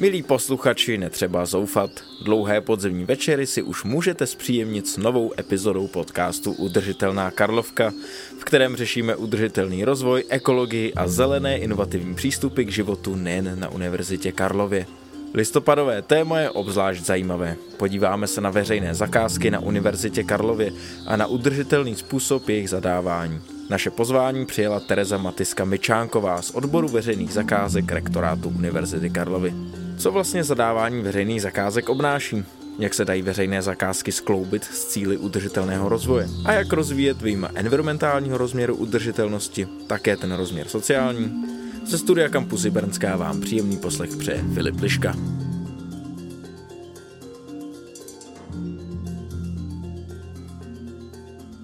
Milí posluchači, netřeba zoufat. Dlouhé podzemní večery si už můžete zpříjemnit s novou epizodou podcastu Udržitelná Karlovka, v kterém řešíme udržitelný rozvoj, ekologii a zelené inovativní přístupy k životu nejen na Univerzitě Karlově. Listopadové téma je obzvlášť zajímavé. Podíváme se na veřejné zakázky na Univerzitě Karlově a na udržitelný způsob jejich zadávání. Naše pozvání přijela Tereza Matiska Myčánková z odboru veřejných zakázek rektorátu Univerzity Karlovy. Co vlastně zadávání veřejných zakázek obnáší? Jak se dají veřejné zakázky skloubit s cíly udržitelného rozvoje? A jak rozvíjet výjima environmentálního rozměru udržitelnosti, také ten rozměr sociální? Ze studia Kampusy Brnská vám příjemný poslech přeje Filip Liška.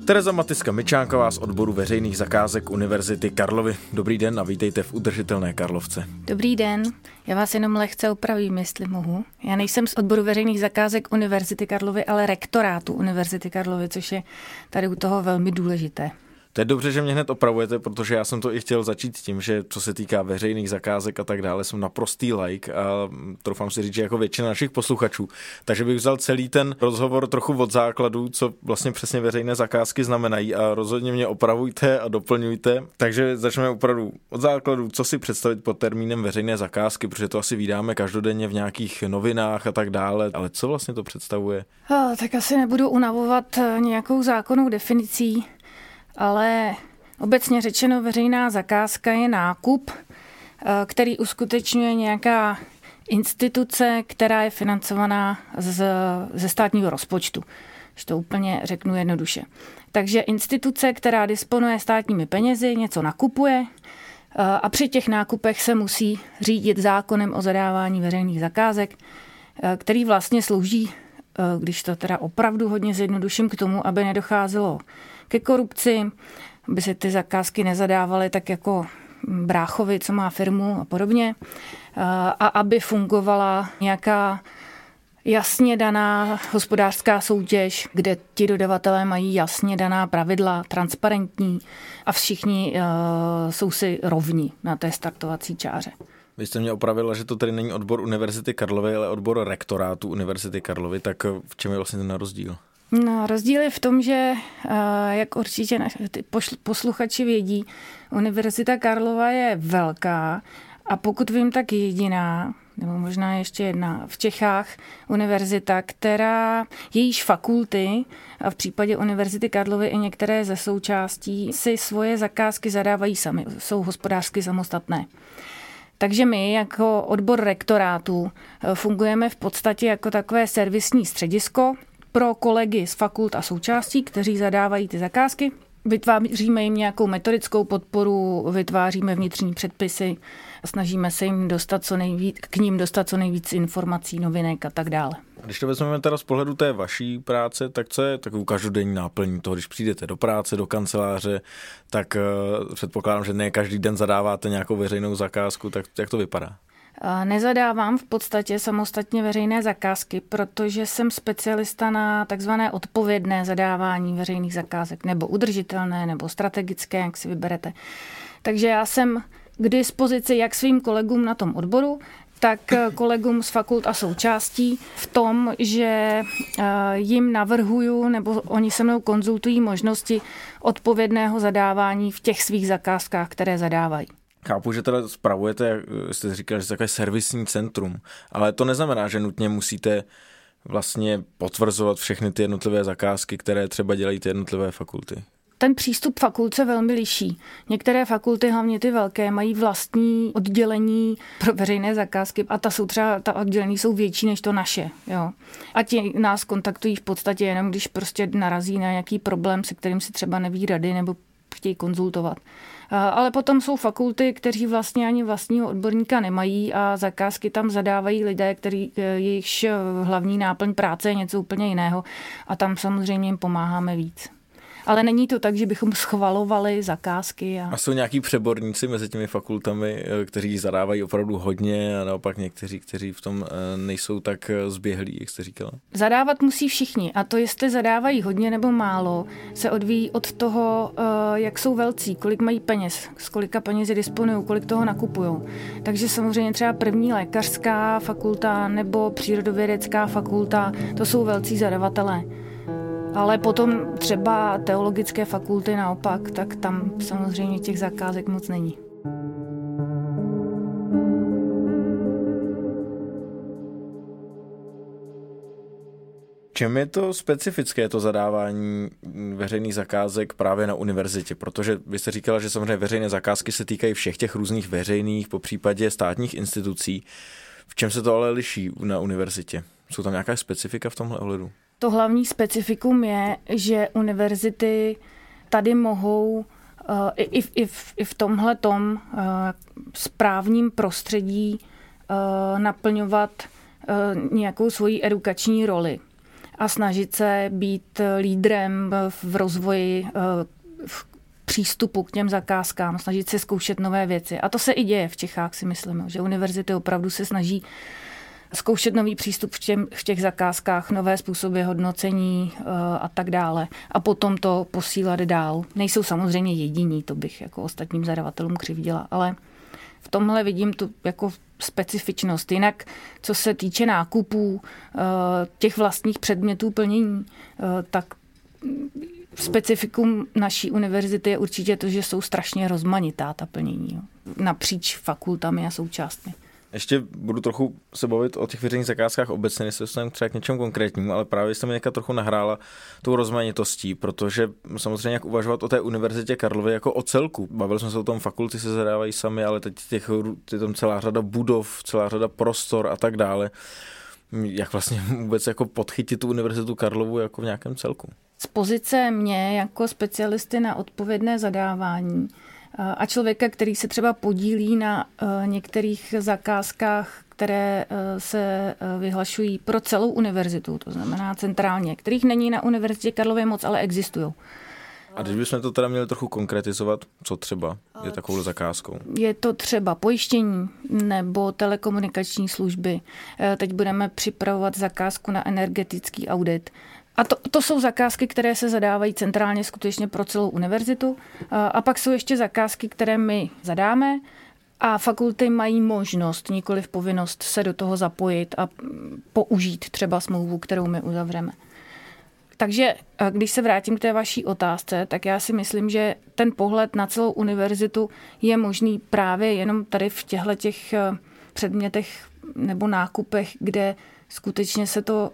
Tereza Matiska Myčánková z odboru veřejných zakázek Univerzity Karlovy. Dobrý den a vítejte v Udržitelné Karlovce. Dobrý den, já vás jenom lehce opravím, jestli mohu. Já nejsem z odboru veřejných zakázek Univerzity Karlovy, ale rektorátu Univerzity Karlovy, což je tady u toho velmi důležité. To je dobře, že mě hned opravujete, protože já jsem to i chtěl začít tím, že co se týká veřejných zakázek a tak dále, jsem naprostý like a troufám si říct, že jako většina našich posluchačů. Takže bych vzal celý ten rozhovor trochu od základu, co vlastně přesně veřejné zakázky znamenají a rozhodně mě opravujte a doplňujte. Takže začneme opravdu od základu, co si představit pod termínem veřejné zakázky, protože to asi vydáme každodenně v nějakých novinách a tak dále, ale co vlastně to představuje? Oh, tak asi nebudu unavovat eh, nějakou zákonnou definicí ale obecně řečeno veřejná zakázka je nákup, eh, který uskutečňuje nějaká instituce, která je financovaná z, ze státního rozpočtu. Že to úplně řeknu jednoduše. Takže instituce, která disponuje státními penězi, něco nakupuje eh, a při těch nákupech se musí řídit zákonem o zadávání veřejných zakázek, eh, který vlastně slouží, když to teda opravdu hodně zjednoduším, k tomu, aby nedocházelo ke korupci, aby se ty zakázky nezadávaly tak jako bráchovi, co má firmu a podobně, a aby fungovala nějaká jasně daná hospodářská soutěž, kde ti dodavatelé mají jasně daná pravidla, transparentní a všichni uh, jsou si rovní na té startovací čáře. Vy jste mě opravila, že to tedy není odbor Univerzity Karlovy, ale odbor rektorátu Univerzity Karlovy, tak v čem je vlastně ten rozdíl? No, rozdíl je v tom, že, eh, jak určitě ty posluchači vědí, Univerzita Karlova je velká a pokud vím, tak jediná, nebo možná ještě jedna v Čechách univerzita, která jejíž fakulty a v případě Univerzity Karlovy i některé ze součástí si svoje zakázky zadávají sami, jsou hospodářsky samostatné. Takže my jako odbor rektorátu eh, fungujeme v podstatě jako takové servisní středisko, pro kolegy z fakult a součástí, kteří zadávají ty zakázky. Vytváříme jim nějakou metodickou podporu, vytváříme vnitřní předpisy, snažíme se jim dostat co nejvíc, k ním dostat co nejvíc informací, novinek a tak dále. Když to vezmeme teda z pohledu té vaší práce, tak co je takovou každodenní náplní toho, když přijdete do práce, do kanceláře, tak uh, předpokládám, že ne každý den zadáváte nějakou veřejnou zakázku, tak jak to vypadá? Nezadávám v podstatě samostatně veřejné zakázky, protože jsem specialista na takzvané odpovědné zadávání veřejných zakázek, nebo udržitelné, nebo strategické, jak si vyberete. Takže já jsem k dispozici jak svým kolegům na tom odboru, tak kolegům z fakult a součástí v tom, že eh, jim navrhuju nebo oni se mnou konzultují možnosti odpovědného zadávání v těch svých zakázkách, které zadávají. Chápu, že teda spravujete, jste říkal, že takové servisní centrum, ale to neznamená, že nutně musíte vlastně potvrzovat všechny ty jednotlivé zakázky, které třeba dělají ty jednotlivé fakulty. Ten přístup fakult se velmi liší. Některé fakulty, hlavně ty velké, mají vlastní oddělení pro veřejné zakázky a ta jsou třeba, ta oddělení jsou větší než to naše. Jo. A ti nás kontaktují v podstatě jenom, když prostě narazí na nějaký problém, se kterým si třeba neví rady nebo chtějí konzultovat. Ale potom jsou fakulty, kteří vlastně ani vlastního odborníka nemají a zakázky tam zadávají lidé, který, e, jejichž e, hlavní náplň práce je něco úplně jiného a tam samozřejmě jim pomáháme víc. Ale není to tak, že bychom schvalovali zakázky. A, a jsou nějaký přeborníci mezi těmi fakultami, eh, kteří zadávají opravdu hodně a naopak někteří, kteří v tom eh, nejsou tak eh, zběhlí, jak jste říkala? Zadávat musí všichni a to, jestli zadávají hodně nebo málo, se odvíjí od toho, jak jsou velcí, kolik mají peněz, s kolika penězi disponují, kolik toho nakupují. Takže samozřejmě třeba první lékařská fakulta nebo přírodovědecká fakulta, to jsou velcí zadavatelé. Ale potom třeba teologické fakulty naopak, tak tam samozřejmě těch zakázek moc není. Čem je to specifické, to zadávání veřejných zakázek právě na univerzitě? Protože vy jste říkala, že samozřejmě veřejné zakázky se týkají všech těch různých veřejných, po případě státních institucí. V čem se to ale liší na univerzitě? Jsou tam nějaká specifika v tomhle ohledu? To hlavní specifikum je, že univerzity tady mohou uh, i, i, v, i v tomhle tom uh, správním prostředí uh, naplňovat nějakou svoji edukační roli a snažit se být lídrem v rozvoji v přístupu k těm zakázkám, snažit se zkoušet nové věci. A to se i děje v Čechách, si myslím, že univerzity opravdu se snaží zkoušet nový přístup v, těm, v těch zakázkách, nové způsoby hodnocení uh, a tak dále. A potom to posílat dál. Nejsou samozřejmě jediní, to bych jako ostatním zadavatelům křivdila, ale v tomhle vidím tu jako specifičnost. Jinak, co se týče nákupů, uh, těch vlastních předmětů plnění, uh, tak specifikum naší univerzity je určitě to, že jsou strašně rozmanitá ta plnění napříč fakultami a součástmi. Ještě budu trochu se bavit o těch veřejných zakázkách obecně, jestli se třeba k něčemu konkrétnímu, ale právě jste mi někde trochu nahrála tou rozmanitostí, protože samozřejmě jak uvažovat o té univerzitě Karlovy jako o celku. Bavili jsme se o tom, fakulty se zadávají sami, ale teď těch, je tam celá řada budov, celá řada prostor a tak dále. Jak vlastně vůbec jako podchytit tu univerzitu Karlovu jako v nějakém celku? Z pozice mě jako specialisty na odpovědné zadávání a člověka, který se třeba podílí na eh, některých zakázkách, které eh, se eh, vyhlašují pro celou univerzitu, to znamená centrálně, kterých není na Univerzitě Karlově moc, ale existují. A když bychom to teda měli trochu konkretizovat, co třeba je takovou zakázkou? Je to třeba pojištění nebo telekomunikační služby. Teď budeme připravovat zakázku na energetický audit. A to, to jsou zakázky, které se zadávají centrálně skutečně pro celou univerzitu. A pak jsou ještě zakázky, které my zadáme a fakulty mají možnost, nikoli v povinnost se do toho zapojit a použít třeba smlouvu, kterou my uzavřeme. Takže když se vrátím k té vaší otázce, tak já si myslím, že ten pohled na celou univerzitu je možný právě jenom tady v těchto těch předmětech nebo nákupech, kde skutečně se to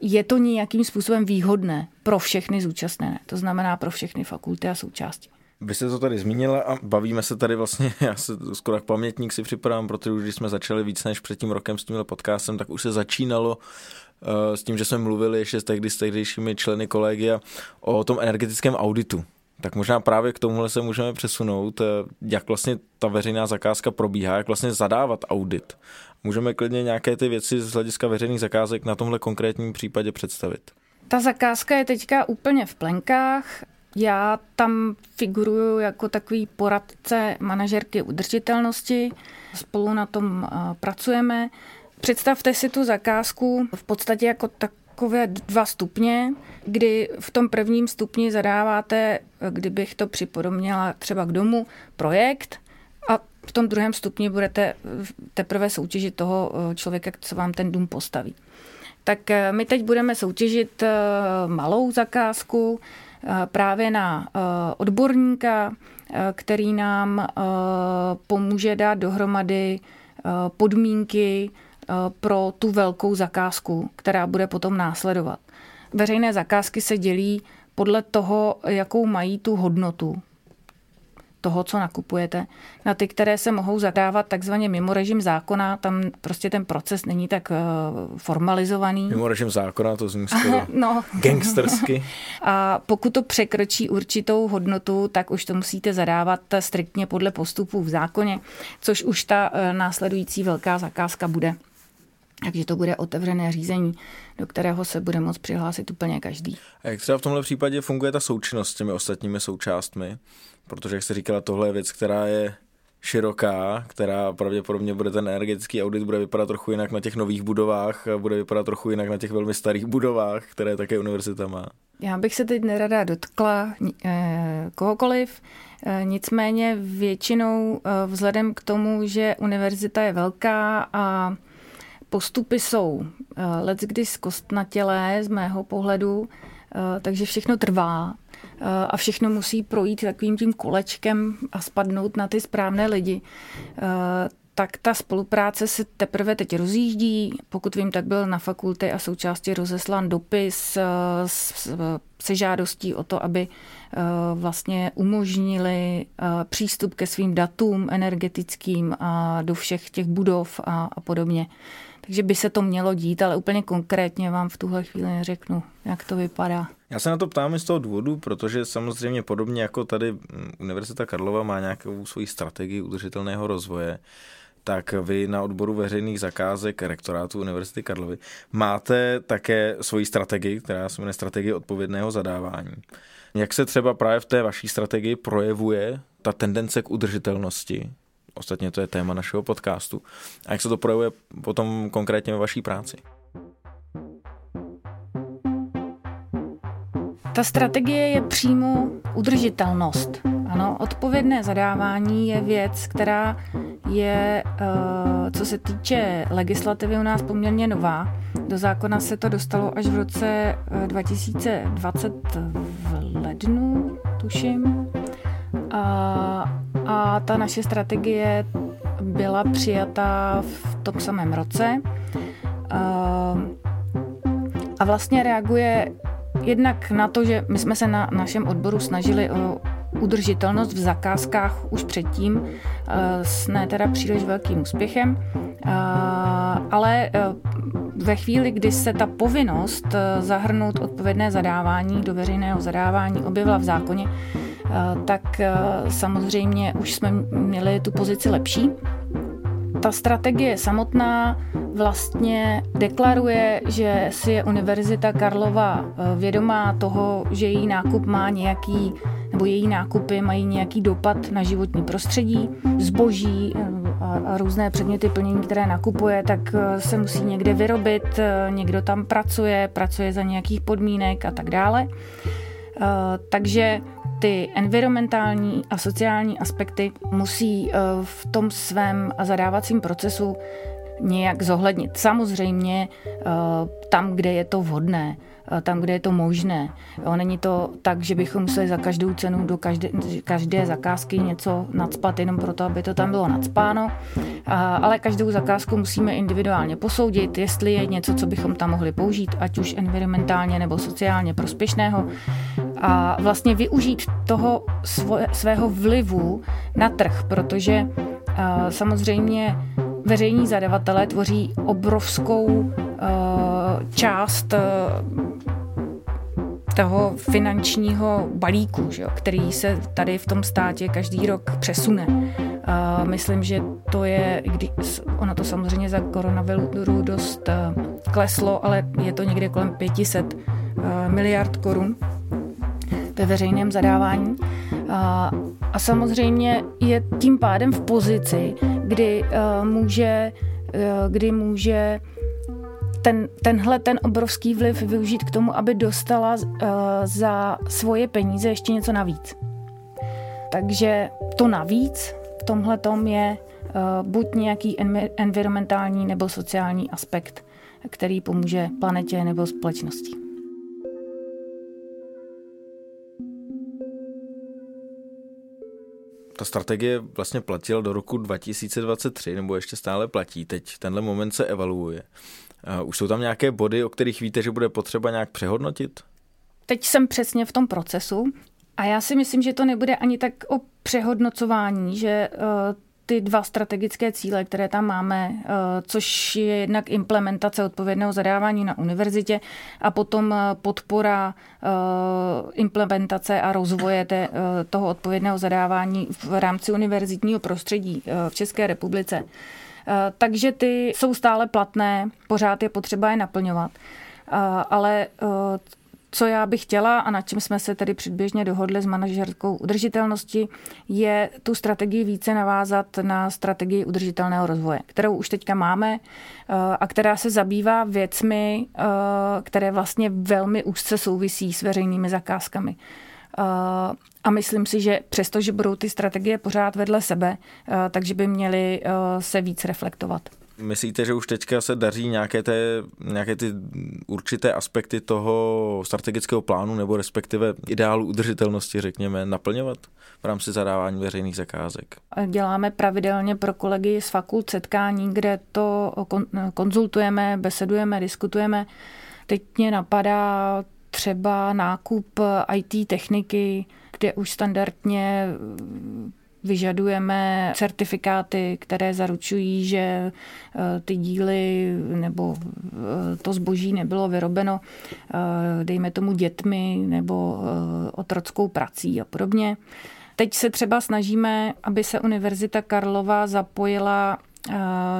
je to nějakým způsobem výhodné pro všechny zúčastněné, to znamená pro všechny fakulty a součásti. Vy jste to tady zmínila a bavíme se tady vlastně, já se skoro jak pamětník si připadám, protože už když jsme začali víc než před tím rokem s tímhle podcastem, tak už se začínalo uh, s tím, že jsme mluvili ještě s tehdy s tehdejšími členy kolegia o tom energetickém auditu. Tak možná právě k tomuhle se můžeme přesunout, eh, jak vlastně ta veřejná zakázka probíhá, jak vlastně zadávat audit Můžeme klidně nějaké ty věci z hlediska veřejných zakázek na tomhle konkrétním případě představit. Ta zakázka je teďka úplně v plenkách. Já tam figuruju jako takový poradce manažerky udržitelnosti. Spolu na tom pracujeme. Představte si tu zakázku v podstatě jako takové dva stupně, kdy v tom prvním stupni zadáváte, kdybych to připodobnila třeba k domu, projekt a v tom druhém stupni budete teprve soutěžit toho eh, člověka, co vám ten dům postaví. Tak eh, my teď budeme soutěžit eh, malou zakázku právě na odborníka, který nám pomůže dát dohromady podmínky pro tu velkou zakázku, která bude potom následovat. Veřejné zakázky se dělí podle toho, jakou mají tu hodnotu toho, co nakupujete, na ty, které se mohou zadávat takzvaně mimo režim zákona, tam prostě ten proces není tak uh, formalizovaný. Mimo režim zákona, to zní skoro no. gangstersky. A pokud to překročí určitou hodnotu, tak už to musíte zadávat striktně podle postupů v zákoně, což už ta uh, následující velká zakázka bude. Takže to bude otevřené řízení, do kterého se bude moct přihlásit úplně každý. A jak třeba v tomhle případě funguje ta součinnost s těmi ostatními součástmi? Protože, jak jste říkala, tohle je věc, která je široká, která pravděpodobně bude ten energetický audit bude vypadat trochu jinak na těch nových budovách, bude vypadat trochu jinak na těch velmi starých budovách, které také univerzita má. Já bych se teď nerada dotkla eh, kohokoliv, eh, nicméně většinou eh, vzhledem k tomu, že univerzita je velká a postupy jsou let kdy zkostnatělé z mého pohledu, takže všechno trvá a všechno musí projít takovým tím kolečkem a spadnout na ty správné lidi tak ta spolupráce se teprve teď rozjíždí. Pokud vím, tak byl na fakultě a součástí rozeslán dopis se žádostí o to, aby eh, vlastně umožnili eh, přístup ke svým datům energetickým a do všech těch budov a podobně. Takže by se to mělo dít, ale úplně konkrétně vám v tuhle chvíli neřeknu, jak to vypadá. Já se na to ptám z toho důvodu, protože samozřejmě podobně jako tady Univerzita Karlova má nějakou svoji strategii udržitelného rozvoje, tak vy na odboru veřejných zakázek rektorátu Univerzity Karlovy máte také svoji strategii, která se jmenuje strategie odpovědného zadávání. Jak se třeba právě v té vaší strategii projevuje ta tendence k udržitelnosti? Ostatně to je téma našeho podcastu. A jak se to projevuje potom konkrétně ve vaší práci? Ta strategie je přímo udržitelnost. Ano, odpovědné zadávání je věc, která je, eh, co se týče legislativy, u nás poměrně nová. Do zákona se to dostalo až v roce 2020 eh, v lednu, tuším. A, a ta naše strategie byla přijata v tom samém roce. A, eh, a vlastně reaguje jednak na to, že my jsme se na našem odboru snažili o udržitelnost v zakázkách už předtím, eh, s ne teda příliš velkým úspěchem, eh, ale eh, ve chvíli, kdy se ta povinnost zahrnout odpovědné zadávání do veřejného zadávání objevila v zákoně, tak samozřejmě už jsme měli tu pozici lepší. Ta strategie samotná vlastně deklaruje, že si je Univerzita Karlova vědomá toho, že její nákup má nějaký nebo její nákupy mají nějaký dopad na životní prostředí, zboží eh, a, různé předměty plnění, které nakupuje, tak eh, se musí někde vyrobit, eh, někdo tam pracuje, pracuje za nějakých podmínek a tak dále. Takže ty environmentální a sociální aspekty musí v tom svém zadávacím procesu nějak zohlednit. Samozřejmě tam, kde je to vhodné. Eh, tam, kde je to možné. Jo, není to tak, že bychom museli za každou cenu do každé, každé zakázky něco nadspat jenom proto, aby to tam bylo nadspáno, ale každou zakázku musíme individuálně posoudit, jestli je něco, co bychom tam mohli použít, ať už environmentálně nebo sociálně prospěšného a vlastně využít toho svého vlivu na trh, protože samozřejmě veřejní zadavatelé tvoří obrovskou část toho finančního balíku, že jo, který se tady v tom státě každý rok přesune. A myslím, že to je, kdy, ono to samozřejmě za koronaviru dost uh, kleslo, ale je to někde kolem 500 uh, miliard korun ve veřejném zadávání. A, a samozřejmě je tím pádem v pozici, kdy uh, může, uh, kdy může ten, tenhle ten obrovský vliv využít k tomu, aby dostala uh, za svoje peníze ještě něco navíc. Takže to navíc v tomhle tom je uh, buď nějaký environmentální nebo sociální aspekt, který pomůže planetě nebo společnosti. Ta strategie vlastně platila do roku 2023, nebo ještě stále platí. Teď tenhle moment se evaluuje. Už jsou tam nějaké body, o kterých víte, že bude potřeba nějak přehodnotit? Teď jsem přesně v tom procesu a já si myslím, že to nebude ani tak o přehodnocování, že eh, ty dva strategické cíle, které tam máme, eh, což je jednak implementace odpovědného zadávání na univerzitě a potom eh, podpora implementace a rozvoje toho odpovědného zadávání v rámci univerzitního prostředí v České republice Takže ty jsou stále platné, pořád je potřeba je naplňovat. Ale co já bych chtěla a na čem jsme se tedy předběžně dohodli s manažerkou udržitelnosti, je tu strategii více navázat na strategii udržitelného rozvoje, kterou už teďka máme eh, a která se zabývá věcmi, eh, které vlastně velmi úzce souvisí s veřejnými zakázkami. Eh, a myslím si, že přesto, že budou ty strategie pořád vedle sebe, takže by měly se víc reflektovat. Myslíte, že už teďka se daří nějaké, té, nějaké ty určité aspekty toho strategického plánu nebo respektive ideálu udržitelnosti, řekněme, naplňovat v rámci zadávání veřejných zakázek? Děláme pravidelně pro kolegy z fakult setkání, kde to konzultujeme, besedujeme, diskutujeme. Teď mě napadá třeba nákup IT techniky, kde už standardně vyžadujeme certifikáty, které zaručují, že eh, ty díly nebo eh, to zboží nebylo vyrobeno, eh, dejme tomu dětmi nebo otrockou prací a podobně. Teď se třeba snažíme, aby se Univerzita Karlova zapojila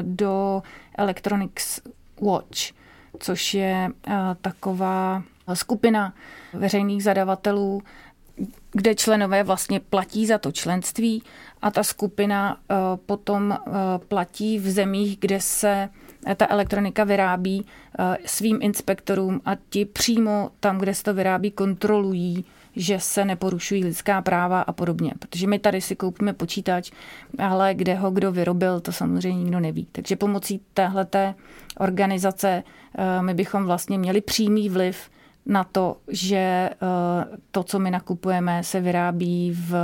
do Electronics Watch, což je taková skupina veřejných zadavatelů, kde členové vlastně platí za to členství a ta skupina eh, potom eh, platí v zemích, kde se ta elektronika vyrábí eh, svým inspektorům a ti přímo tam, kde se to vyrábí, kontrolují, že se neporušují lidská práva a podobně. Protože my tady si koupíme počítač, ale kde ho kdo vyrobil, to samozřejmě nikdo neví. Takže pomocí téhleté organizace my bychom vlastně měli přímý vliv na to, že eh, to, co my nakupujeme, se vyrábí v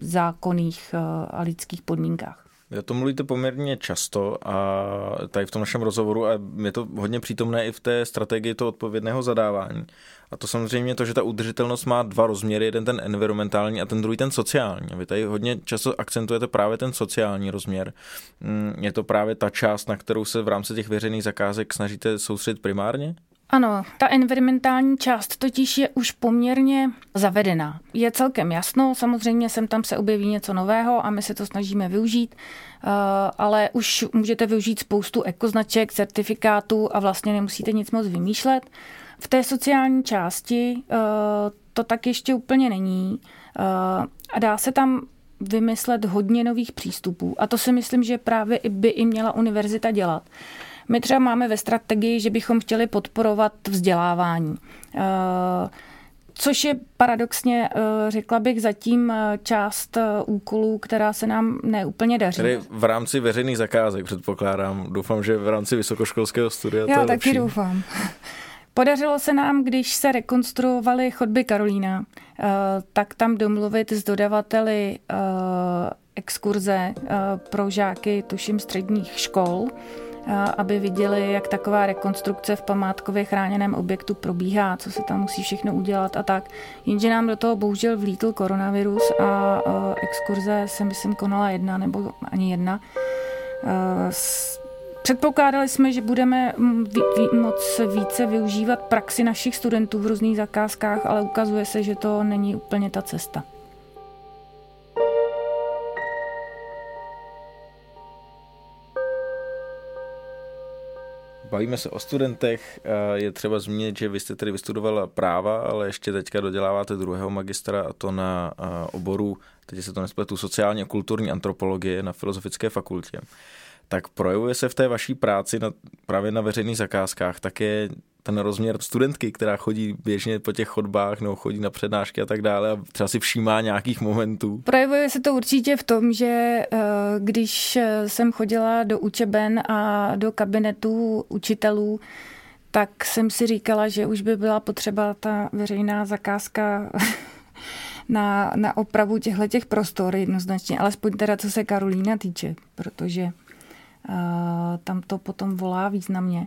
zákonných eh, a lidských podmínkách. Já to mluvíte poměrně často a tady v tom našem rozhovoru a je to hodně přítomné i v té strategii toho odpovědného zadávání. A to samozřejmě to, že ta udržitelnost má dva rozměry, jeden ten environmentální a ten druhý ten sociální. Vy tady hodně často akcentujete právě ten sociální rozměr. Mm, je to právě ta část, na kterou se v rámci těch veřejných zakázek snažíte soustředit primárně? Ano, ta environmentální část totiž je už poměrně zavedená. Je celkem jasno, samozřejmě sem tam se objeví něco nového a my se to snažíme využít, eh, ale už můžete využít spoustu ekoznaček, certifikátů a vlastně nemusíte nic moc vymýšlet. V té sociální části eh, to tak ještě úplně není eh, a dá se tam vymyslet hodně nových přístupů a to si myslím, že právě by i měla univerzita dělat. My třeba máme ve strategii, že bychom chtěli podporovat vzdělávání. Eh, což je paradoxně, eh, řekla bych, zatím eh, část úkolů, která se nám neúplně daří. Tedy v rámci veřejných zakázek předpokládám. Doufám, že v rámci vysokoškolského studia Já to je taky lepší. doufám. Podařilo se nám, když se rekonstruovaly chodby Karolína, tak tam domluvit s dodavateli exkurze pro žáky, tuším, středních škol, aby viděli, jak taková rekonstrukce v památkově chráněném objektu probíhá, co se tam musí všechno udělat a tak. Jenže nám do toho bohužel vlítl koronavirus a exkurze se myslím konala jedna nebo ani jedna. Předpokládali jsme, že budeme moc více využívat praxi našich studentů v různých zakázkách, ale ukazuje se, že to není úplně ta cesta. Bavíme se o studentech. Je třeba zmínit, že vy jste tedy vystudovala práva, ale ještě teďka doděláváte druhého magistra a to na oboru, teď se to nespletu, sociálně kulturní antropologie na Filozofické fakultě. Tak projevuje se v té vaší práci na, právě na veřejných zakázkách také ten rozměr studentky, která chodí běžně po těch chodbách nebo chodí na přednášky a tak dále a třeba si všímá nějakých momentů? Projevuje se to určitě v tom, že eh, když eh, jsem chodila do učeben a do kabinetů učitelů, tak jsem si říkala, že už by byla potřeba ta veřejná zakázka na, na opravu těchto těch prostor jednoznačně, alespoň teda co se Karolína týče, protože uh, tam to potom volá významně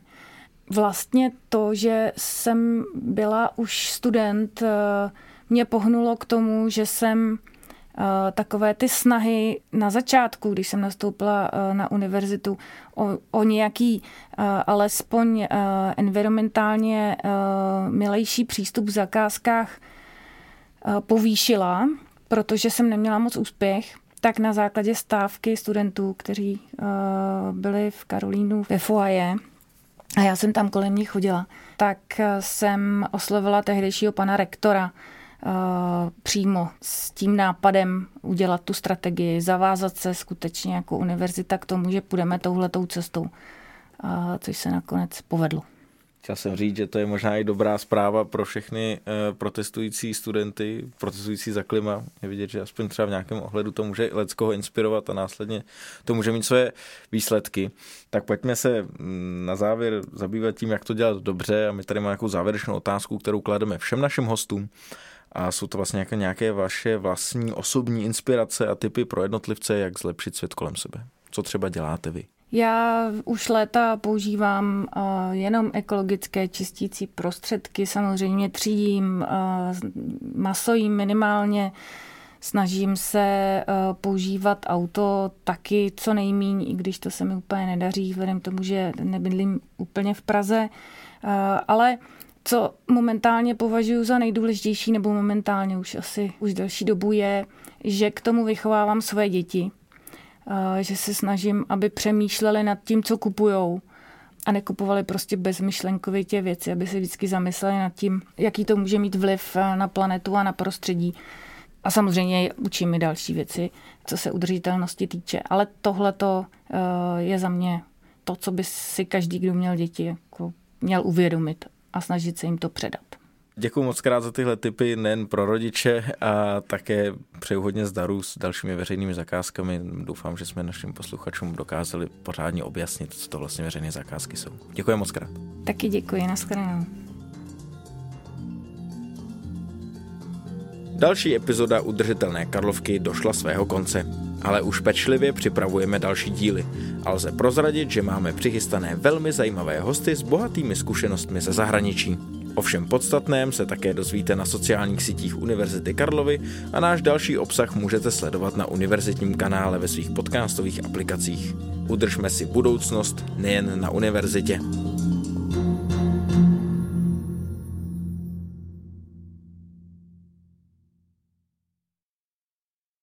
vlastně to, že jsem byla už student, eh, mě pohnulo k tomu, že jsem eh, takové ty snahy na začátku, když jsem nastoupila eh, na univerzitu, o, o nějaký alespoň environmentálně milejší přístup v zakázkách povýšila, protože jsem neměla moc úspěch tak na základě stávky studentů, kteří byli v Karolínu ve foaje, a já jsem tam kolem nich chodila, tak jsem oslovila tehdejšího pana rektora, Eh, přímo s tím nápadem udělat tu strategii, zavázat se skutečně jako univerzita k tomu, že půjdeme touhletou cestou, což se nakonec povedlo. Chtěl jsem říct, že to je možná i dobrá zpráva pro všechny eh, protestující studenty, protestující za klima. Je vidět, že aspoň třeba v nějakém ohledu to může leckoho inspirovat a následně to může mít své výsledky. Tak pojďme se mm, na závěr zabývat tím, jak to dělat dobře a my tady máme nějakou závěrečnou otázku, kterou klademe všem našim hostům a jsou to vlastně nějaké, nějaké vaše vlastní osobní inspirace a typy pro jednotlivce, jak zlepšit svět kolem sebe. Co třeba děláte vy? Já už léta používám uh, jenom ekologické čistící prostředky, samozřejmě třídím, uh, masojím minimálně, snažím se uh, používat auto taky co nejmíň, i když to se mi úplně nedaří, vzhledem tomu, že nebydlím úplně v Praze, ale co momentálně považuji za nejdůležitější, nebo momentálně už asi už další dobu je, že k tomu vychovávám své děti. Že se snažím, aby přemýšleli nad tím, co kupujou a nekupovali prostě bezmyšlenkovitě věci, aby se vždycky zamysleli nad tím, jaký to může mít vliv na planetu a na prostředí. A samozřejmě učím mi další věci, co se udržitelnosti týče. Ale tohle je za mě to, co by si každý, kdo měl děti, jako měl uvědomit a snažit se jim to předat. Děkuji moc krát za tyhle tipy nejen pro rodiče a také přeju hodně zdaru s dalšími veřejnými zakázkami. Doufám, že jsme našim posluchačům dokázali pořádně objasnit, co to vlastně veřejné zakázky jsou. Děkuji moc krát. Taky děkuji, nashledanou. Další epizoda udržitelné Karlovky došla svého konce, ale už pečlivě připravujeme další díly a lze prozradit, že máme přichystané velmi zajímavé hosty s bohatými zkušenostmi ze zahraničí. O všem podstatném se také dozvíte na sociálních sítích Univerzity Karlovy a náš další obsah můžete sledovat na univerzitním kanále ve svých podcastových aplikacích. Udržme si budoucnost nejen na univerzitě.